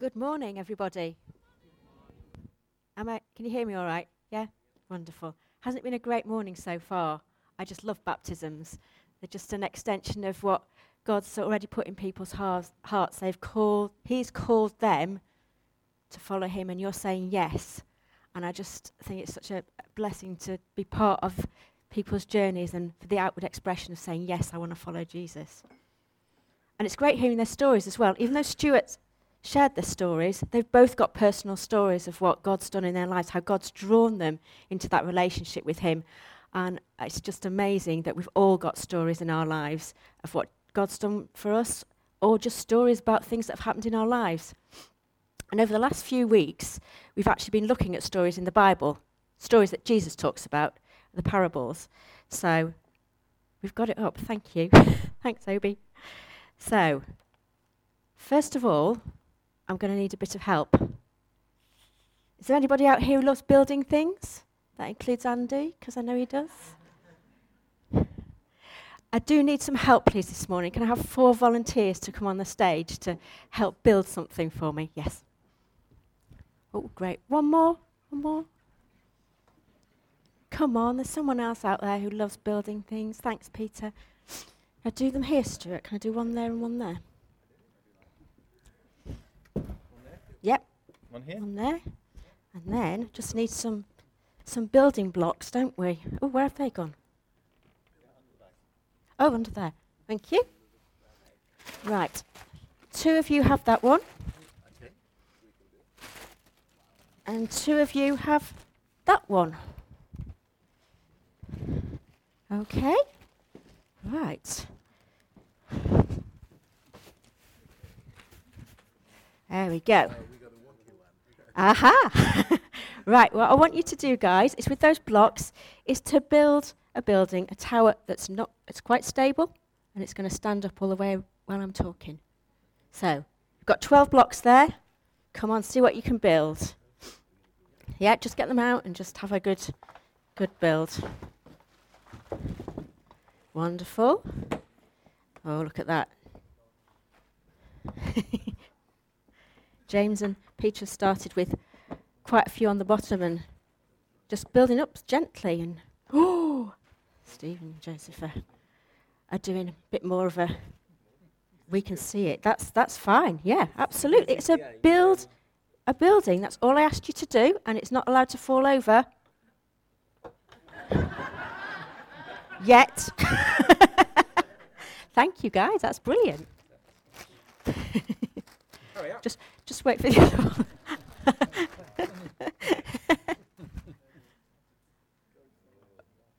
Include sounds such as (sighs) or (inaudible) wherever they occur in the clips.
Good morning, everybody. Am I, can you hear me all right? Yeah? Wonderful. Hasn't it been a great morning so far? I just love baptisms. They're just an extension of what God's already put in people's hearts. hearts. They've called, He's called them to follow Him, and you're saying yes. And I just think it's such a blessing to be part of people's journeys and for the outward expression of saying, Yes, I want to follow Jesus. And it's great hearing their stories as well. Even though Stuart shared their stories, they've both got personal stories of what God's done in their lives, how God's drawn them into that relationship with Him. And it's just amazing that we've all got stories in our lives of what God's done for us, or just stories about things that have happened in our lives. And over the last few weeks, we've actually been looking at stories in the Bible, stories that Jesus talks about, the parables. So we've got it up. Thank you. (laughs) Thanks, Obi. So, first of all, I'm going to need a bit of help. Is there anybody out here who loves building things? That includes Andy, because I know he does. I do need some help, please, this morning. Can I have four volunteers to come on the stage to help build something for me? Yes. Oh, great. One more. One more. Come on, there's someone else out there who loves building things. Thanks, Peter. I do them here, Stuart. Can I do one there and one there? Yep. One here. One there. And then just need some some building blocks, don't we? Oh, where have they gone? Oh, under there. Thank you. Right. Two of you have that one. And two of you have that one. Okay. Right. There we go. Aha! (laughs) right, what I want you to do, guys, is with those blocks, is to build a building, a tower that's not, it's quite stable, and it's going to stand up all the way while I'm talking. So, you've got 12 blocks there. Come on, see what you can build. Yeah, just get them out and just have a good, good build. Wonderful. Oh, look at that. (laughs) James and Peter started with quite a few on the bottom and just building up gently. And oh, Stephen and Joseph are, are doing a bit more of a. We can see it. That's that's fine. Yeah, absolutely. It's a build, a building. That's all I asked you to do, and it's not allowed to fall over. (laughs) Yet. (laughs) Thank you, guys. That's brilliant. (laughs) just, just wait for the other one.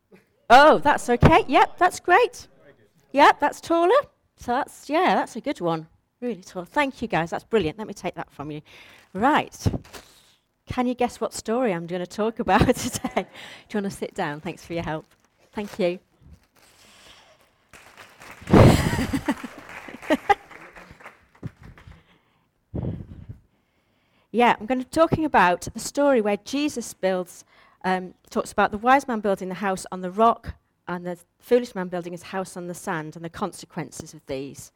(laughs) oh, that's okay. Yep, that's great. Yep, that's taller. So that's yeah, that's a good one. Really tall. Thank you, guys. That's brilliant. Let me take that from you. Right. Can you guess what story I'm going to talk (laughs) about today? Do you want to sit down? Thanks for your help. Thank you. Yeah, I'm going to be talking about the story where Jesus builds, um, talks about the wise man building the house on the rock and the foolish man building his house on the sand and the consequences of these.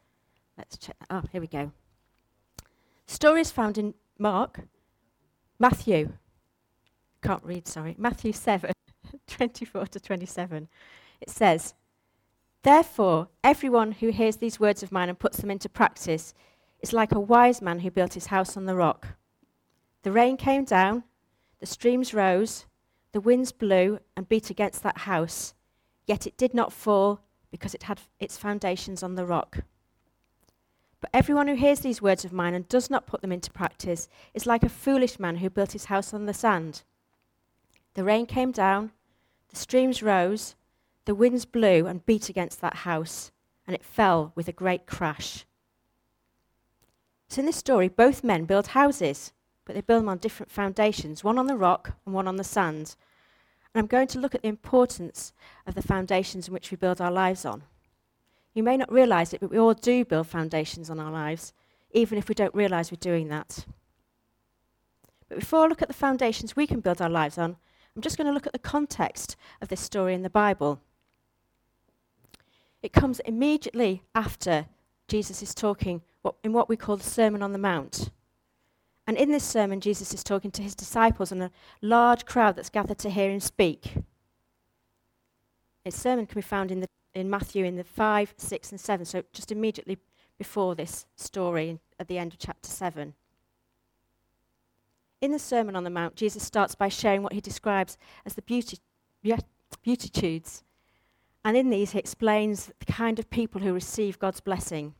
Let's check. Oh, here we go. Story is found in Mark, Matthew, can't read, sorry, Matthew 7, (laughs) 24 to 27. It says, Therefore, everyone who hears these words of mine and puts them into practice is like a wise man who built his house on the rock. The rain came down, the streams rose, the winds blew and beat against that house, yet it did not fall because it had its foundations on the rock. But everyone who hears these words of mine and does not put them into practice is like a foolish man who built his house on the sand. The rain came down, the streams rose, the winds blew and beat against that house, and it fell with a great crash. So, in this story, both men build houses, but they build them on different foundations one on the rock and one on the sand. And I'm going to look at the importance of the foundations in which we build our lives on. You may not realize it, but we all do build foundations on our lives, even if we don't realize we're doing that. But before I look at the foundations we can build our lives on, I'm just going to look at the context of this story in the Bible. It comes immediately after Jesus is talking in what we call the Sermon on the Mount. And in this sermon, Jesus is talking to his disciples and a large crowd that's gathered to hear him speak. His sermon can be found in, the, in Matthew in the 5, 6, and 7, so just immediately before this story at the end of chapter 7. In the Sermon on the Mount, Jesus starts by sharing what he describes as the beauty, beatitudes. And in these, he explains the kind of people who receive God's blessing.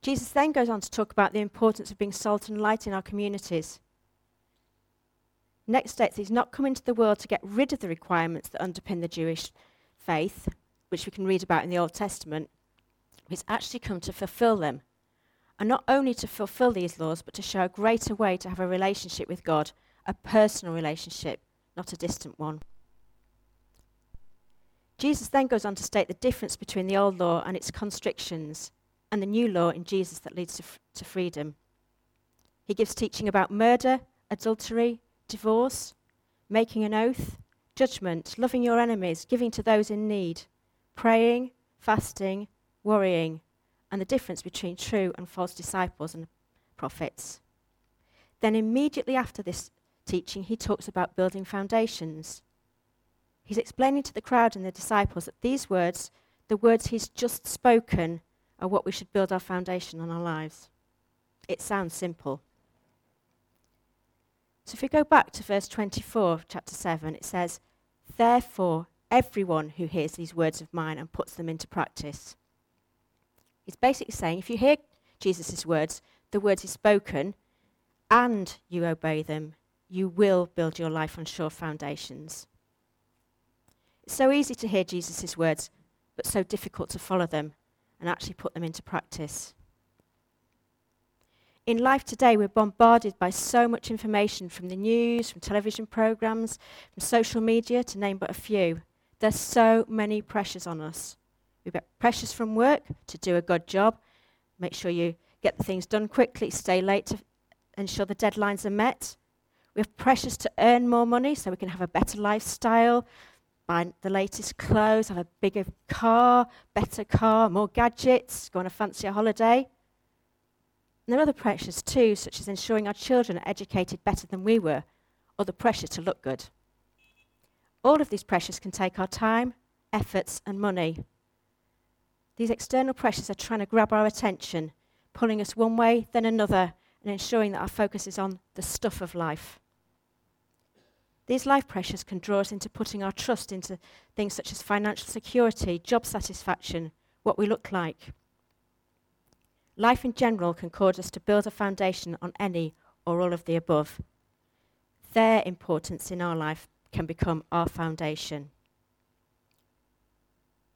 Jesus then goes on to talk about the importance of being salt and light in our communities. Next states he's not come into the world to get rid of the requirements that underpin the Jewish faith, which we can read about in the Old Testament. He's actually come to fulfill them. And not only to fulfill these laws, but to show a greater way to have a relationship with God, a personal relationship, not a distant one. Jesus then goes on to state the difference between the old law and its constrictions and the new law in Jesus that leads to, f- to freedom. He gives teaching about murder, adultery, divorce, making an oath, judgment, loving your enemies, giving to those in need, praying, fasting, worrying, and the difference between true and false disciples and prophets. Then, immediately after this teaching, he talks about building foundations. He's explaining to the crowd and the disciples that these words, the words he's just spoken, are what we should build our foundation on our lives. It sounds simple. So if we go back to verse 24 of chapter 7, it says, Therefore, everyone who hears these words of mine and puts them into practice. He's basically saying if you hear Jesus' words, the words he's spoken, and you obey them, you will build your life on sure foundations. It's so easy to hear Jesus' words, but so difficult to follow them and actually put them into practice. In life today, we're bombarded by so much information from the news, from television programs, from social media, to name but a few. There's so many pressures on us. We've got pressures from work to do a good job, make sure you get the things done quickly, stay late to ensure the deadlines are met. We have pressures to earn more money so we can have a better lifestyle, buy the latest clothes, have a bigger car, better car, more gadgets, go on a fancier holiday. And there are other pressures too, such as ensuring our children are educated better than we were, or the pressure to look good. All of these pressures can take our time, efforts, and money. These external pressures are trying to grab our attention, pulling us one way, then another, and ensuring that our focus is on the stuff of life. These life pressures can draw us into putting our trust into things such as financial security, job satisfaction, what we look like. Life in general can cause us to build a foundation on any or all of the above. Their importance in our life can become our foundation.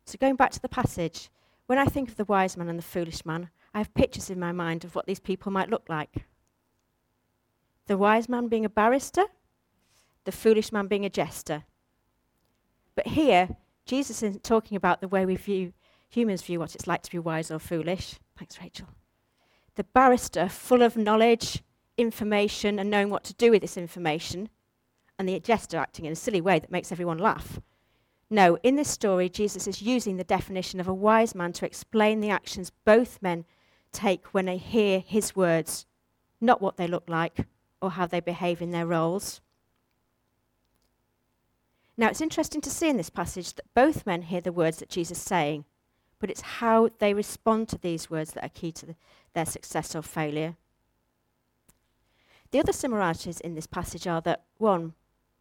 So, going back to the passage, when I think of the wise man and the foolish man, I have pictures in my mind of what these people might look like. The wise man being a barrister, the foolish man being a jester. But here, Jesus isn't talking about the way we view humans view what it's like to be wise or foolish. Thanks, Rachel. The barrister, full of knowledge, information, and knowing what to do with this information, and the jester acting in a silly way that makes everyone laugh. No, in this story, Jesus is using the definition of a wise man to explain the actions both men take when they hear his words, not what they look like or how they behave in their roles. Now, it's interesting to see in this passage that both men hear the words that Jesus is saying, but it's how they respond to these words that are key to the, their success or failure. The other similarities in this passage are that, one,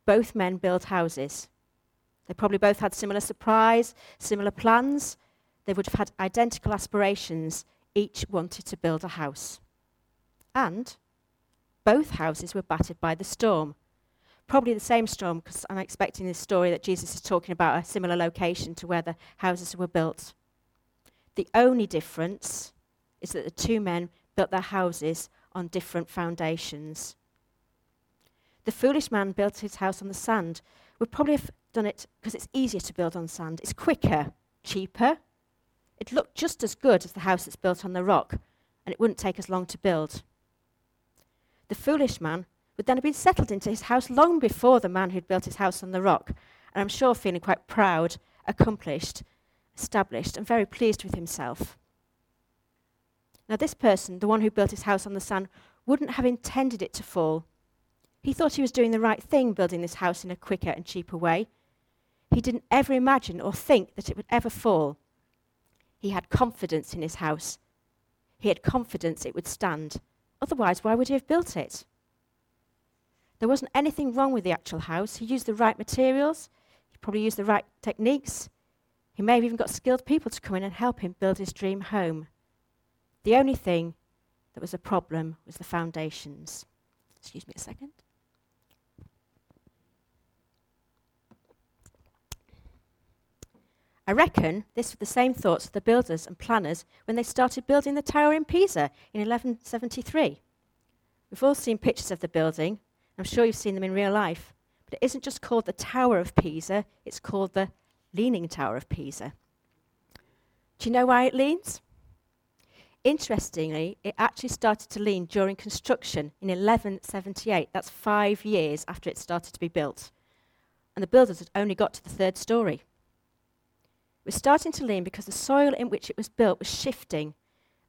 both men build houses. They probably both had similar surprise, similar plans. They would have had identical aspirations. Each wanted to build a house. And both houses were battered by the storm probably the same storm because I'm expecting this story that Jesus is talking about a similar location to where the houses were built. The only difference is that the two men built their houses on different foundations. The foolish man built his house on the sand. Would probably have done it because it's easier to build on sand. It's quicker, cheaper. It looked just as good as the house that's built on the rock, and it wouldn't take as long to build. The foolish man would then had been settled into his house long before the man who'd built his house on the rock, and I'm sure feeling quite proud, accomplished, established, and very pleased with himself. Now, this person, the one who built his house on the sand, wouldn't have intended it to fall. He thought he was doing the right thing building this house in a quicker and cheaper way. He didn't ever imagine or think that it would ever fall. He had confidence in his house. He had confidence it would stand. Otherwise, why would he have built it? There wasn't anything wrong with the actual house. He used the right materials, he probably used the right techniques. He may have even got skilled people to come in and help him build his dream home. The only thing that was a problem was the foundations. Excuse me a second. I reckon this was the same thoughts of the builders and planners when they started building the tower in Pisa in 1173. We've all seen pictures of the building. I'm sure you've seen them in real life. But it isn't just called the Tower of Pisa, it's called the Leaning Tower of Pisa. Do you know why it leans? Interestingly, it actually started to lean during construction in 1178. That's five years after it started to be built. And the builders had only got to the third story It was starting to lean because the soil in which it was built was shifting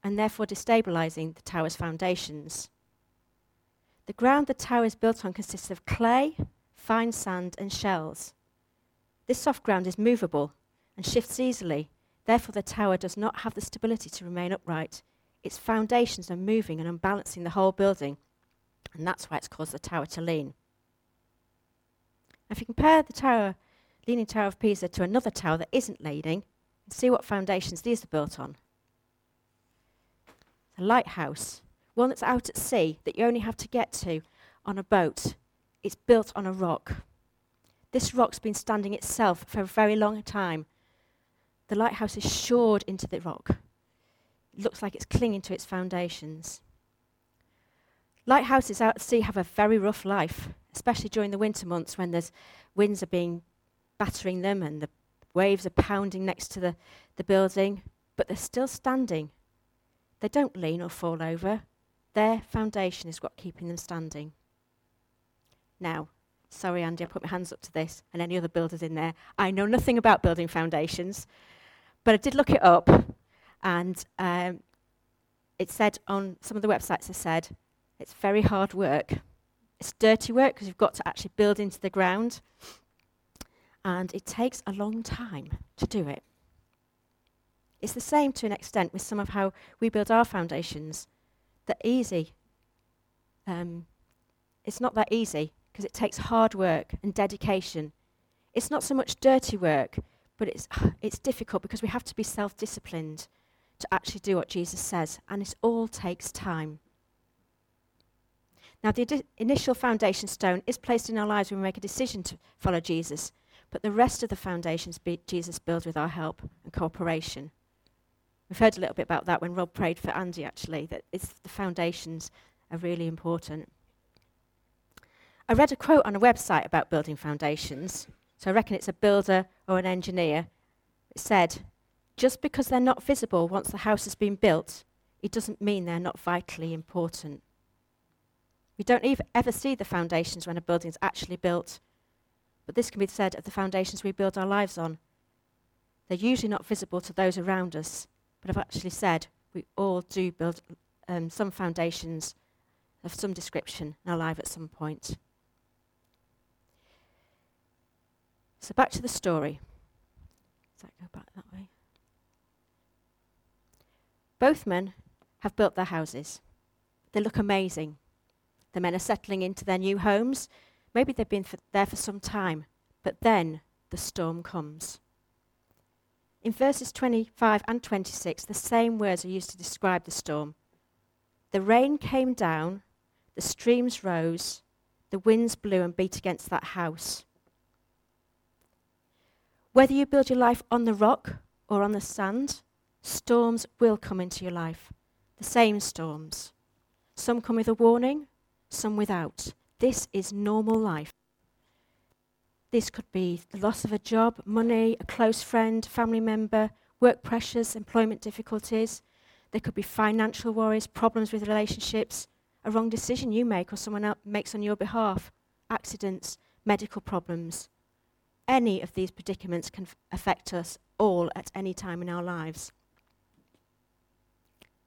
and therefore destabilizing the tower's foundations. The ground the tower is built on consists of clay, fine sand, and shells. This soft ground is movable and shifts easily, therefore, the tower does not have the stability to remain upright. Its foundations are moving and unbalancing the whole building, and that's why it's caused the tower to lean. If you compare the tower Leaning Tower of Pisa to another tower that isn't leaning and see what foundations these are built on. The lighthouse, one that's out at sea that you only have to get to on a boat. It's built on a rock. This rock's been standing itself for a very long time. The lighthouse is shored into the rock. It looks like it's clinging to its foundations. Lighthouses out at sea have a very rough life, especially during the winter months when there's winds are being battering them and the waves are pounding next to the, the building, but they're still standing. They don't lean or fall over. Their foundation is what keeping them standing. Now, sorry, Andy, I put my hands up to this and any other builders in there. I know nothing about building foundations, but I did look it up, and um, it said on some of the websites, I said, it's very hard work. It's dirty work because you've got to actually build into the ground and it takes a long time to do it. It's the same to an extent with some of how we build our foundations. They're easy. Um, it's not that easy because it takes hard work and dedication. It's not so much dirty work, but it's, (sighs) it's difficult because we have to be self disciplined to actually do what Jesus says, and it all takes time. Now, the initial foundation stone is placed in our lives when we make a decision to follow Jesus, but the rest of the foundations be Jesus builds with our help and cooperation. We've heard a little bit about that when Rob prayed for Andy, actually, that it's the foundations are really important. I read a quote on a website about building foundations, so I reckon it's a builder or an engineer. It said, just because they're not visible once the house has been built, it doesn't mean they're not vitally important. We don't ever see the foundations when a building is actually built but this can be said of the foundations we build our lives on. They're usually not visible to those around us, but I've actually said we all do build um, some foundations of some description in our life at some point. So back to the story. Does that go back that way? Both men have built their houses. They look amazing. The men are settling into their new homes Maybe they've been for there for some time, but then the storm comes. In verses 25 and 26, the same words are used to describe the storm. The rain came down, the streams rose, the winds blew and beat against that house. Whether you build your life on the rock or on the sand, storms will come into your life. The same storms. Some come with a warning, some without. This is normal life. This could be the loss of a job, money, a close friend, family member, work pressures, employment difficulties. There could be financial worries, problems with relationships, a wrong decision you make or someone else makes on your behalf, accidents, medical problems. Any of these predicaments can f- affect us all at any time in our lives.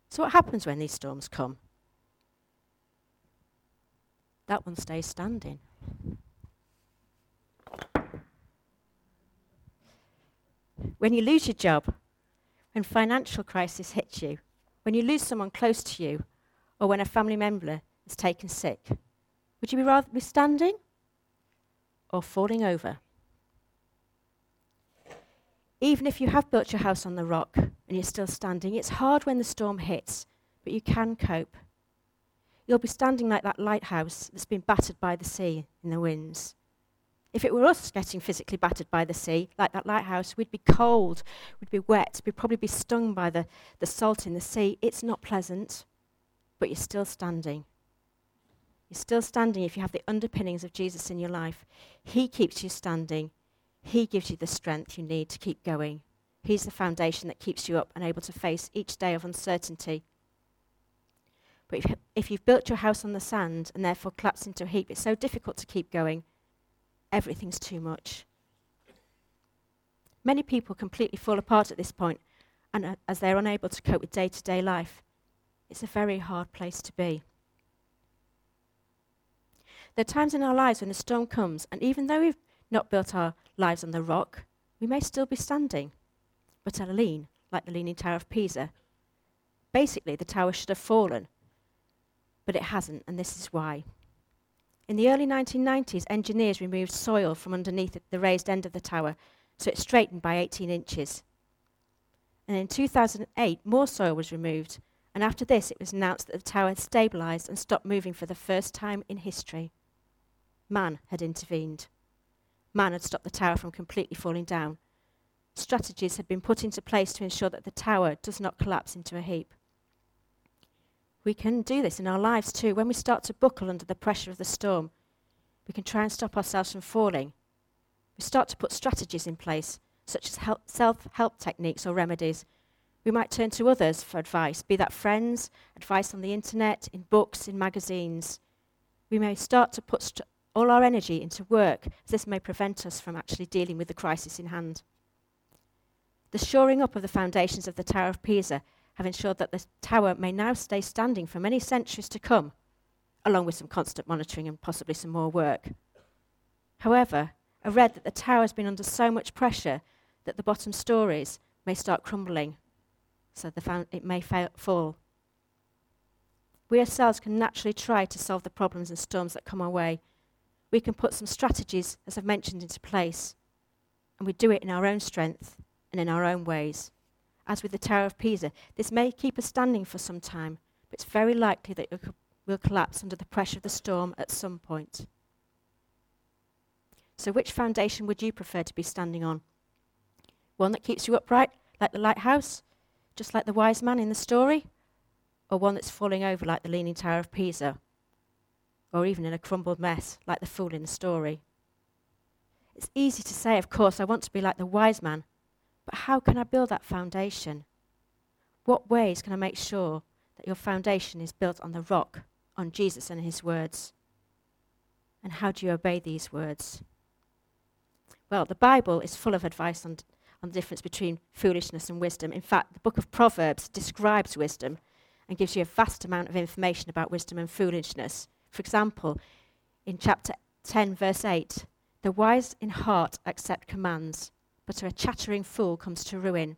So, what happens when these storms come? that one stays standing. When you lose your job, when financial crisis hits you, when you lose someone close to you, or when a family member is taken sick, would you be rather be standing or falling over? Even if you have built your house on the rock and you're still standing, it's hard when the storm hits, but you can cope. You'll be standing like that lighthouse that's been battered by the sea in the winds. If it were us getting physically battered by the sea, like that lighthouse, we'd be cold, we'd be wet, we'd probably be stung by the, the salt in the sea. It's not pleasant, but you're still standing. You're still standing if you have the underpinnings of Jesus in your life. He keeps you standing. He gives you the strength you need to keep going. He's the foundation that keeps you up and able to face each day of uncertainty. But if, if you've built your house on the sand and therefore collapsed into a heap, it's so difficult to keep going. Everything's too much. Many people completely fall apart at this point, and uh, as they're unable to cope with day to day life, it's a very hard place to be. There are times in our lives when the storm comes, and even though we've not built our lives on the rock, we may still be standing, but a lean, like the Leaning Tower of Pisa. Basically, the tower should have fallen, but it hasn't, and this is why. In the early 1990s, engineers removed soil from underneath the raised end of the tower, so it straightened by 18 inches. And in 2008, more soil was removed, and after this, it was announced that the tower had stabilised and stopped moving for the first time in history. Man had intervened. Man had stopped the tower from completely falling down. Strategies had been put into place to ensure that the tower does not collapse into a heap. We can do this in our lives too. When we start to buckle under the pressure of the storm, we can try and stop ourselves from falling. We start to put strategies in place, such as self help techniques or remedies. We might turn to others for advice, be that friends, advice on the internet, in books, in magazines. We may start to put st- all our energy into work, as this may prevent us from actually dealing with the crisis in hand. The shoring up of the foundations of the Tower of Pisa have ensured that the tower may now stay standing for many centuries to come, along with some constant monitoring and possibly some more work. However, I read that the tower has been under so much pressure that the bottom stories may start crumbling, so it may fa- fall. We ourselves can naturally try to solve the problems and storms that come our way. We can put some strategies, as I've mentioned, into place, and we do it in our own strength and in our own ways as with the Tower of Pisa. This may keep us standing for some time, but it's very likely that it will collapse under the pressure of the storm at some point. So, which foundation would you prefer to be standing on? One that keeps you upright, like the lighthouse, just like the wise man in the story? Or one that's falling over, like the Leaning Tower of Pisa? Or even in a crumbled mess, like the fool in the story? It's easy to say, of course, I want to be like the wise man, but how can I build that foundation? What ways can I make sure that your foundation is built on the rock, on Jesus and his words? And how do you obey these words? Well, the Bible is full of advice on, on the difference between foolishness and wisdom. In fact, the book of Proverbs describes wisdom and gives you a vast amount of information about wisdom and foolishness. For example, in chapter 10, verse 8, the wise in heart accept commands, but a chattering fool comes to ruin.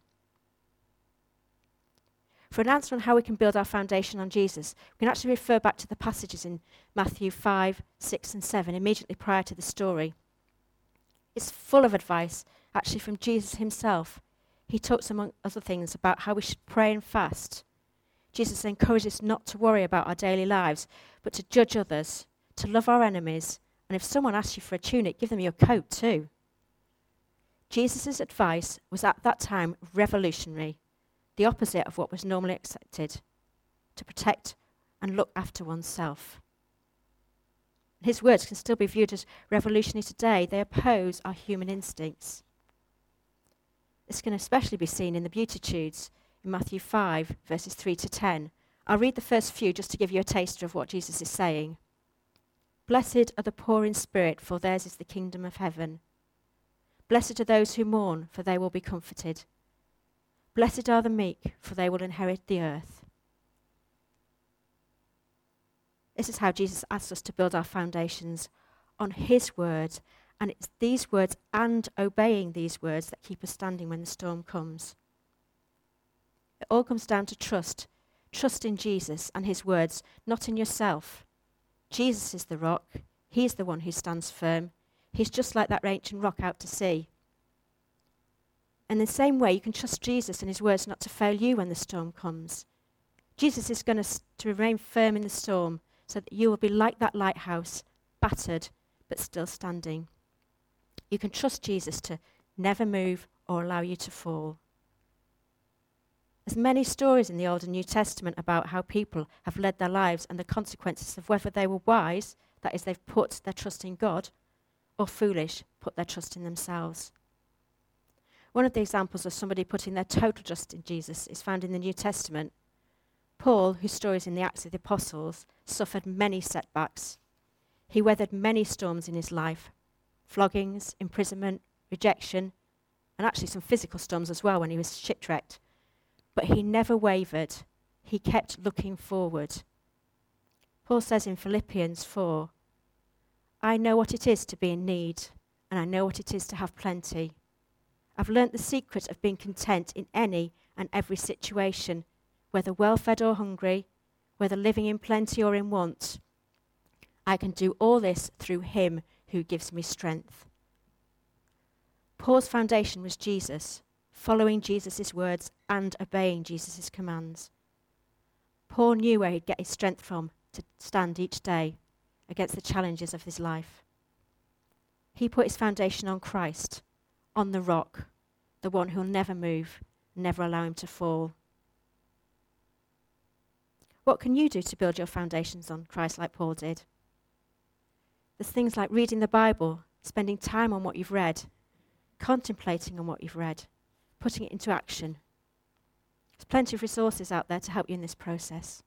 For an answer on how we can build our foundation on Jesus, we can actually refer back to the passages in Matthew 5, 6, and 7, immediately prior to the story. It's full of advice, actually, from Jesus himself. He talks, among other things, about how we should pray and fast. Jesus encourages us not to worry about our daily lives, but to judge others, to love our enemies, and if someone asks you for a tunic, give them your coat too. Jesus' advice was at that time revolutionary, the opposite of what was normally accepted to protect and look after oneself. His words can still be viewed as revolutionary today. They oppose our human instincts. This can especially be seen in the Beatitudes in Matthew 5, verses 3 to 10. I'll read the first few just to give you a taster of what Jesus is saying. Blessed are the poor in spirit, for theirs is the kingdom of heaven. Blessed are those who mourn, for they will be comforted. Blessed are the meek, for they will inherit the earth. This is how Jesus asks us to build our foundations on his words, And it's these words and obeying these words that keep us standing when the storm comes. It all comes down to trust. Trust in Jesus and his words, not in yourself. Jesus is the rock. He's the one who stands firm. He's just like that ancient rock out to sea. And in the same way, you can trust Jesus and his words not to fail you when the storm comes. Jesus is going to, to remain firm in the storm so that you will be like that lighthouse, battered but still standing. You can trust Jesus to never move or allow you to fall. There's many stories in the Old and New Testament about how people have led their lives and the consequences of whether they were wise, that is, they've put their trust in God, or foolish, put their trust in themselves. One of the examples of somebody putting their total trust in Jesus is found in the New Testament. Paul, whose story is in the Acts of the Apostles, suffered many setbacks. He weathered many storms in his life floggings, imprisonment, rejection, and actually some physical storms as well when he was shipwrecked. But he never wavered, he kept looking forward. Paul says in Philippians 4 I know what it is to be in need, and I know what it is to have plenty. I've learnt the secret of being content in any and every situation, whether well fed or hungry, whether living in plenty or in want. I can do all this through him who gives me strength. Paul's foundation was Jesus, following Jesus' words and obeying Jesus' commands. Paul knew where he'd get his strength from to stand each day against the challenges of his life. He put his foundation on Christ, on the rock, the one who'll never move, never allow him to fall. What can you do to build your foundations on Christ like Paul did? There's things like reading the Bible, spending time on what you've read, contemplating on what you've read, putting it into action. There's plenty of resources out there to help you in this process.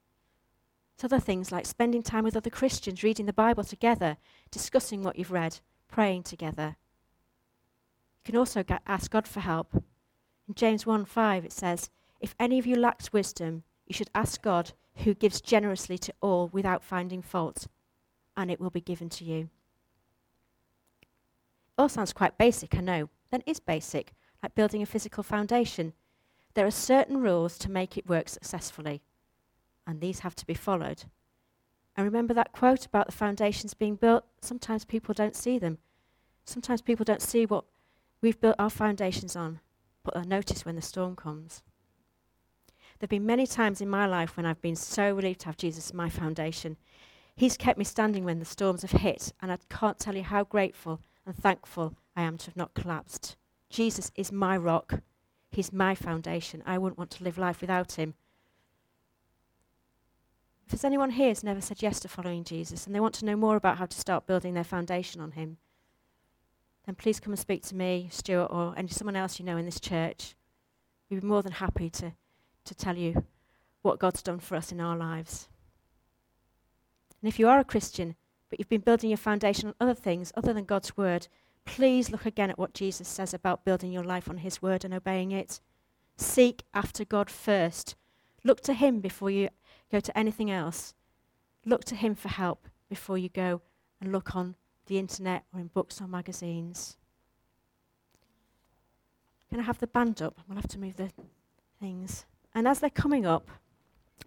There's other things like spending time with other Christians, reading the Bible together, discussing what you've read, praying together. You can also ask God for help. In James 1 5, it says, If any of you lacks wisdom, you should ask God who gives generously to all without finding fault, and it will be given to you. It all sounds quite basic, I know. Then is basic, like building a physical foundation. There are certain rules to make it work successfully, and these have to be followed. And remember that quote about the foundations being built? Sometimes people don't see them. Sometimes people don't see what we've built our foundations on, but they'll notice when the storm comes. There have been many times in my life when I've been so relieved to have Jesus as my foundation. He's kept me standing when the storms have hit, and I can't tell you how grateful and thankful I am to have not collapsed. Jesus is my rock. He's my foundation. I wouldn't want to live life without him. If there's anyone here who's never said yes to following Jesus and they want to know more about how to start building their foundation on him, then please come and speak to me, Stuart, or any someone else you know in this church. We'd be more than happy to to tell you what God's done for us in our lives. And if you are a Christian, but you've been building your foundation on other things other than God's word, please look again at what Jesus says about building your life on his word and obeying it. Seek after God first. Look to him before you go to anything else. Look to him for help before you go and look on the internet or in books or magazines. Can I have the band up? We'll have to move the things. And as they're coming up,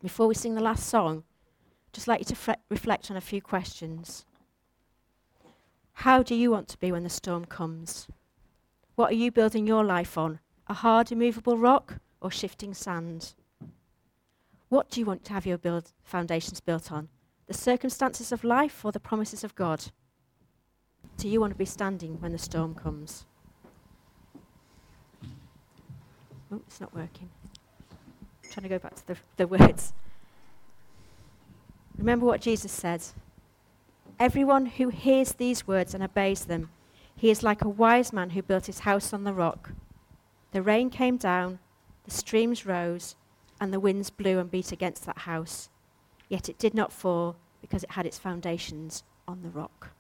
before we sing the last song, just like you to fre- reflect on a few questions. How do you want to be when the storm comes? What are you building your life on? A hard, immovable rock or shifting sand? What do you want to have your build foundations built on? The circumstances of life or the promises of God? Do you want to be standing when the storm comes? Oh, it's not working I'm trying to go back to the, the words. Remember what Jesus said. Everyone who hears these words and obeys them, he is like a wise man who built his house on the rock. The rain came down, the streams rose, and the winds blew and beat against that house. Yet it did not fall because it had its foundations on the rock.